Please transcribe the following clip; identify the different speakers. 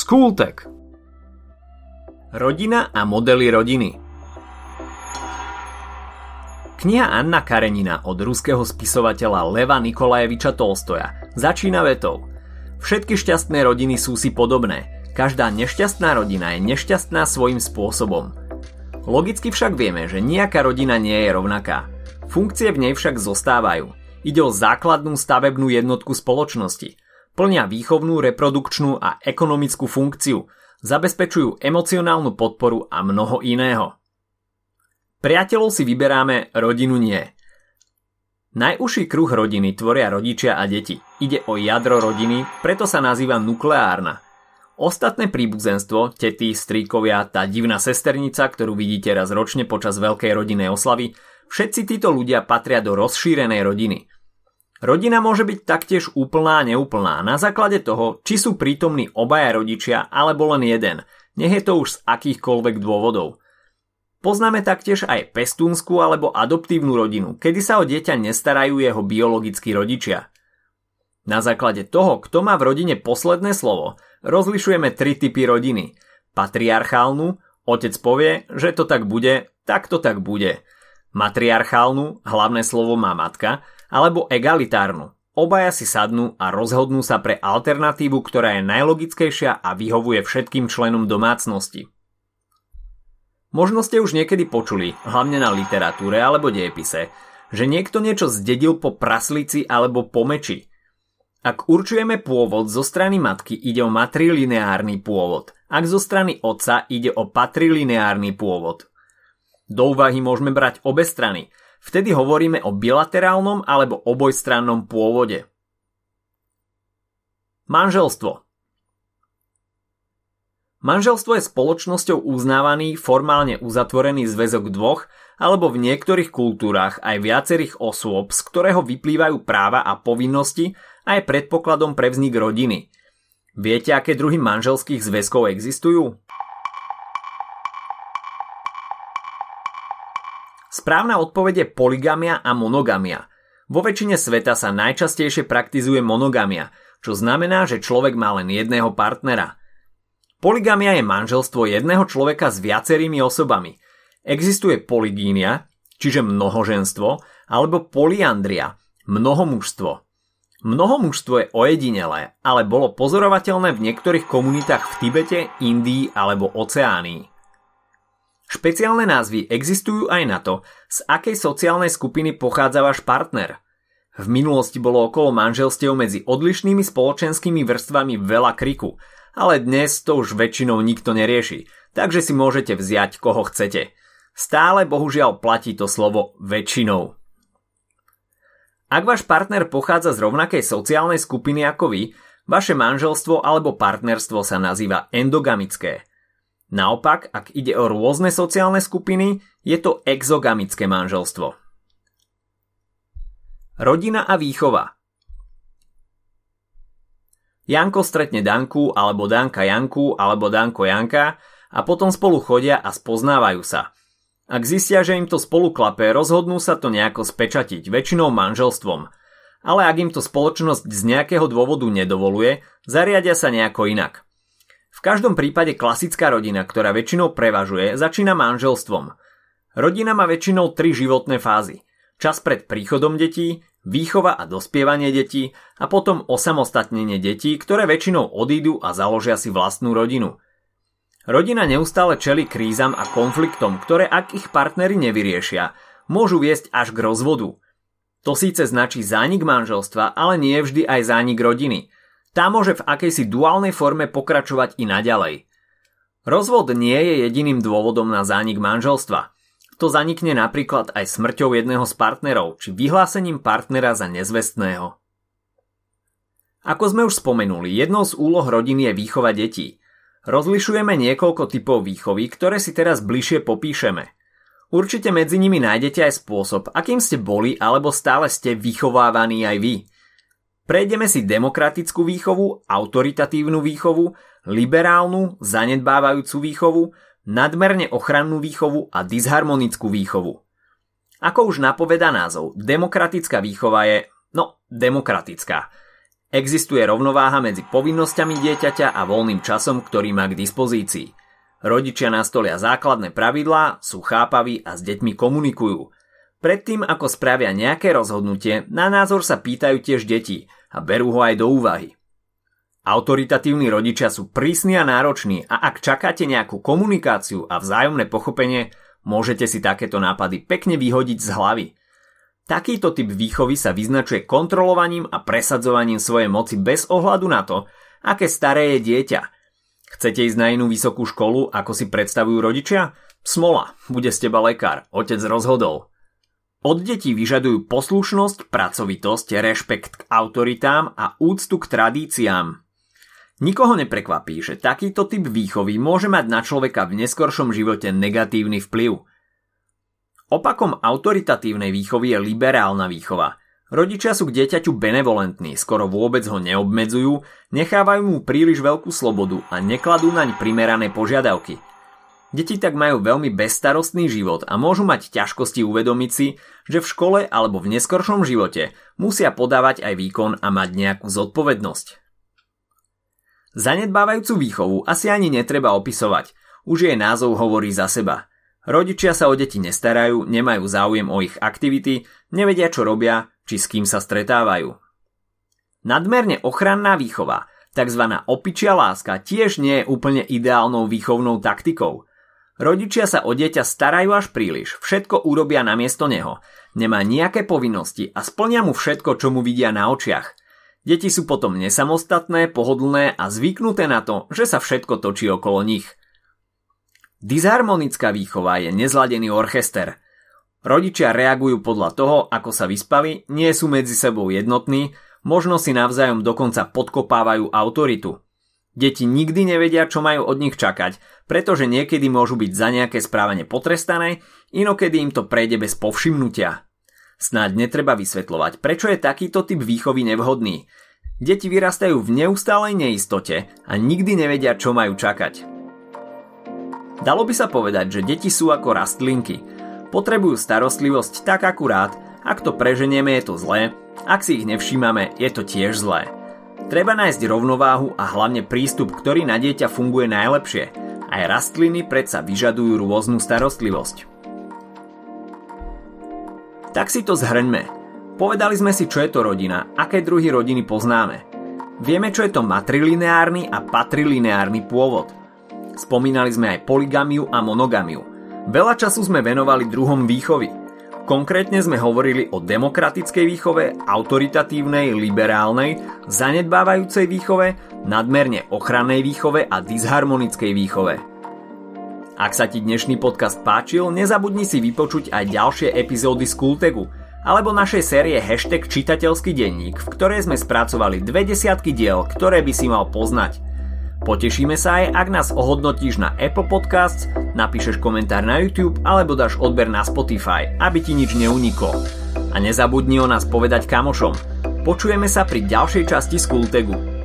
Speaker 1: Skultek Rodina a modely rodiny Kniha Anna Karenina od ruského spisovateľa Leva Nikolajeviča Tolstoja začína vetou Všetky šťastné rodiny sú si podobné. Každá nešťastná rodina je nešťastná svojím spôsobom. Logicky však vieme, že nejaká rodina nie je rovnaká. Funkcie v nej však zostávajú. Ide o základnú stavebnú jednotku spoločnosti. Plnia výchovnú, reprodukčnú a ekonomickú funkciu, zabezpečujú emocionálnu podporu a mnoho iného. Priateľov si vyberáme, rodinu nie. Najúžší kruh rodiny tvoria rodičia a deti. Ide o jadro rodiny, preto sa nazýva nukleárna – Ostatné príbuzenstvo, tety, stríkovia, tá divná sesternica, ktorú vidíte raz ročne počas veľkej rodinnej oslavy, všetci títo ľudia patria do rozšírenej rodiny. Rodina môže byť taktiež úplná a neúplná na základe toho, či sú prítomní obaja rodičia alebo len jeden, nech je to už z akýchkoľvek dôvodov. Poznáme taktiež aj pestúnsku alebo adoptívnu rodinu, kedy sa o dieťa nestarajú jeho biologickí rodičia. Na základe toho, kto má v rodine posledné slovo, rozlišujeme tri typy rodiny. Patriarchálnu, otec povie, že to tak bude, tak to tak bude. Matriarchálnu, hlavné slovo má matka, alebo egalitárnu. Obaja si sadnú a rozhodnú sa pre alternatívu, ktorá je najlogickejšia a vyhovuje všetkým členom domácnosti. Možno ste už niekedy počuli, hlavne na literatúre alebo dejepise, že niekto niečo zdedil po praslici alebo po meči – ak určujeme pôvod zo strany matky, ide o matrilineárny pôvod. Ak zo strany otca ide o patrilineárny pôvod. Do úvahy môžeme brať obe strany. Vtedy hovoríme o bilaterálnom alebo obojstrannom pôvode. Manželstvo Manželstvo je spoločnosťou uznávaný, formálne uzatvorený zväzok dvoch alebo v niektorých kultúrach aj viacerých osôb, z ktorého vyplývajú práva a povinnosti a je predpokladom pre vznik rodiny. Viete, aké druhy manželských zväzkov existujú? Správna odpoveď je poligamia a monogamia. Vo väčšine sveta sa najčastejšie praktizuje monogamia, čo znamená, že človek má len jedného partnera – Poligamia je manželstvo jedného človeka s viacerými osobami. Existuje poligínia, čiže mnohoženstvo, alebo poliandria, mnohomužstvo. Mnohomužstvo je ojedinelé, ale bolo pozorovateľné v niektorých komunitách v Tibete, Indii alebo Oceánii. Špeciálne názvy existujú aj na to, z akej sociálnej skupiny pochádza váš partner. V minulosti bolo okolo manželstiev medzi odlišnými spoločenskými vrstvami veľa kriku – ale dnes to už väčšinou nikto nerieši, takže si môžete vziať koho chcete. Stále bohužiaľ platí to slovo väčšinou. Ak váš partner pochádza z rovnakej sociálnej skupiny ako vy, vaše manželstvo alebo partnerstvo sa nazýva endogamické. Naopak, ak ide o rôzne sociálne skupiny, je to exogamické manželstvo. Rodina a výchova – Janko stretne Danku alebo Danka Janku alebo Danko Janka a potom spolu chodia a spoznávajú sa. Ak zistia, že im to spolu klape, rozhodnú sa to nejako spečatiť, väčšinou manželstvom. Ale ak im to spoločnosť z nejakého dôvodu nedovoluje, zariadia sa nejako inak. V každom prípade klasická rodina, ktorá väčšinou prevažuje, začína manželstvom. Rodina má väčšinou tri životné fázy. Čas pred príchodom detí, výchova a dospievanie detí a potom osamostatnenie detí, ktoré väčšinou odídu a založia si vlastnú rodinu. Rodina neustále čeli krízam a konfliktom, ktoré ak ich partnery nevyriešia, môžu viesť až k rozvodu. To síce značí zánik manželstva, ale nie vždy aj zánik rodiny. Tá môže v akejsi duálnej forme pokračovať i naďalej. Rozvod nie je jediným dôvodom na zánik manželstva – to zanikne napríklad aj smrťou jedného z partnerov či vyhlásením partnera za nezvestného. Ako sme už spomenuli, jednou z úloh rodiny je výchova detí. Rozlišujeme niekoľko typov výchovy, ktoré si teraz bližšie popíšeme. Určite medzi nimi nájdete aj spôsob, akým ste boli alebo stále ste vychovávaní aj vy. Prejdeme si demokratickú výchovu, autoritatívnu výchovu, liberálnu, zanedbávajúcu výchovu, nadmerne ochrannú výchovu a disharmonickú výchovu. Ako už napoveda názov, demokratická výchova je, no, demokratická. Existuje rovnováha medzi povinnosťami dieťaťa a voľným časom, ktorý má k dispozícii. Rodičia nastolia základné pravidlá, sú chápaví a s deťmi komunikujú. Predtým, ako spravia nejaké rozhodnutie, na názor sa pýtajú tiež deti a berú ho aj do úvahy. Autoritatívni rodičia sú prísni a nároční a ak čakáte nejakú komunikáciu a vzájomné pochopenie, môžete si takéto nápady pekne vyhodiť z hlavy. Takýto typ výchovy sa vyznačuje kontrolovaním a presadzovaním svojej moci bez ohľadu na to, aké staré je dieťa. Chcete ísť na inú vysokú školu, ako si predstavujú rodičia? Smola, bude z teba lekár, otec rozhodol. Od detí vyžadujú poslušnosť, pracovitosť, rešpekt k autoritám a úctu k tradíciám. Nikoho neprekvapí, že takýto typ výchovy môže mať na človeka v neskoršom živote negatívny vplyv. Opakom autoritatívnej výchovy je liberálna výchova. Rodičia sú k dieťaťu benevolentní, skoro vôbec ho neobmedzujú, nechávajú mu príliš veľkú slobodu a nekladú naň primerané požiadavky. Deti tak majú veľmi bezstarostný život a môžu mať ťažkosti uvedomiť si, že v škole alebo v neskoršom živote musia podávať aj výkon a mať nejakú zodpovednosť. Zanedbávajúcu výchovu asi ani netreba opisovať, už jej názov hovorí za seba. Rodičia sa o deti nestarajú, nemajú záujem o ich aktivity, nevedia čo robia, či s kým sa stretávajú. Nadmerne ochranná výchova, tzv. opičia láska, tiež nie je úplne ideálnou výchovnou taktikou. Rodičia sa o dieťa starajú až príliš, všetko urobia namiesto neho, nemá nejaké povinnosti a splnia mu všetko, čo mu vidia na očiach. Deti sú potom nesamostatné, pohodlné a zvyknuté na to, že sa všetko točí okolo nich. Disharmonická výchova je nezladený orchester. Rodičia reagujú podľa toho, ako sa vyspali, nie sú medzi sebou jednotní, možno si navzájom dokonca podkopávajú autoritu. Deti nikdy nevedia, čo majú od nich čakať, pretože niekedy môžu byť za nejaké správanie potrestané, inokedy im to prejde bez povšimnutia. Snáď netreba vysvetľovať, prečo je takýto typ výchovy nevhodný. Deti vyrastajú v neustálej neistote a nikdy nevedia, čo majú čakať. Dalo by sa povedať, že deti sú ako rastlinky. Potrebujú starostlivosť tak akurát, ak to preženieme je to zlé, ak si ich nevšímame je to tiež zlé. Treba nájsť rovnováhu a hlavne prístup, ktorý na dieťa funguje najlepšie. Aj rastliny predsa vyžadujú rôznu starostlivosť. Tak si to zhrňme. Povedali sme si, čo je to rodina, aké druhy rodiny poznáme. Vieme, čo je to matrilineárny a patrilineárny pôvod. Spomínali sme aj poligamiu a monogamiu. Veľa času sme venovali druhom výchovy. Konkrétne sme hovorili o demokratickej výchove, autoritatívnej, liberálnej, zanedbávajúcej výchove, nadmerne ochrannej výchove a disharmonickej výchove. Ak sa ti dnešný podcast páčil, nezabudni si vypočuť aj ďalšie epizódy z Kultegu alebo našej série Hashtag čitateľský denník, v ktorej sme spracovali dve desiatky diel, ktoré by si mal poznať. Potešíme sa aj, ak nás ohodnotíš na Apple Podcasts, napíšeš komentár na YouTube alebo dáš odber na Spotify, aby ti nič neuniklo. A nezabudni o nás povedať kamošom. Počujeme sa pri ďalšej časti z Kultegu.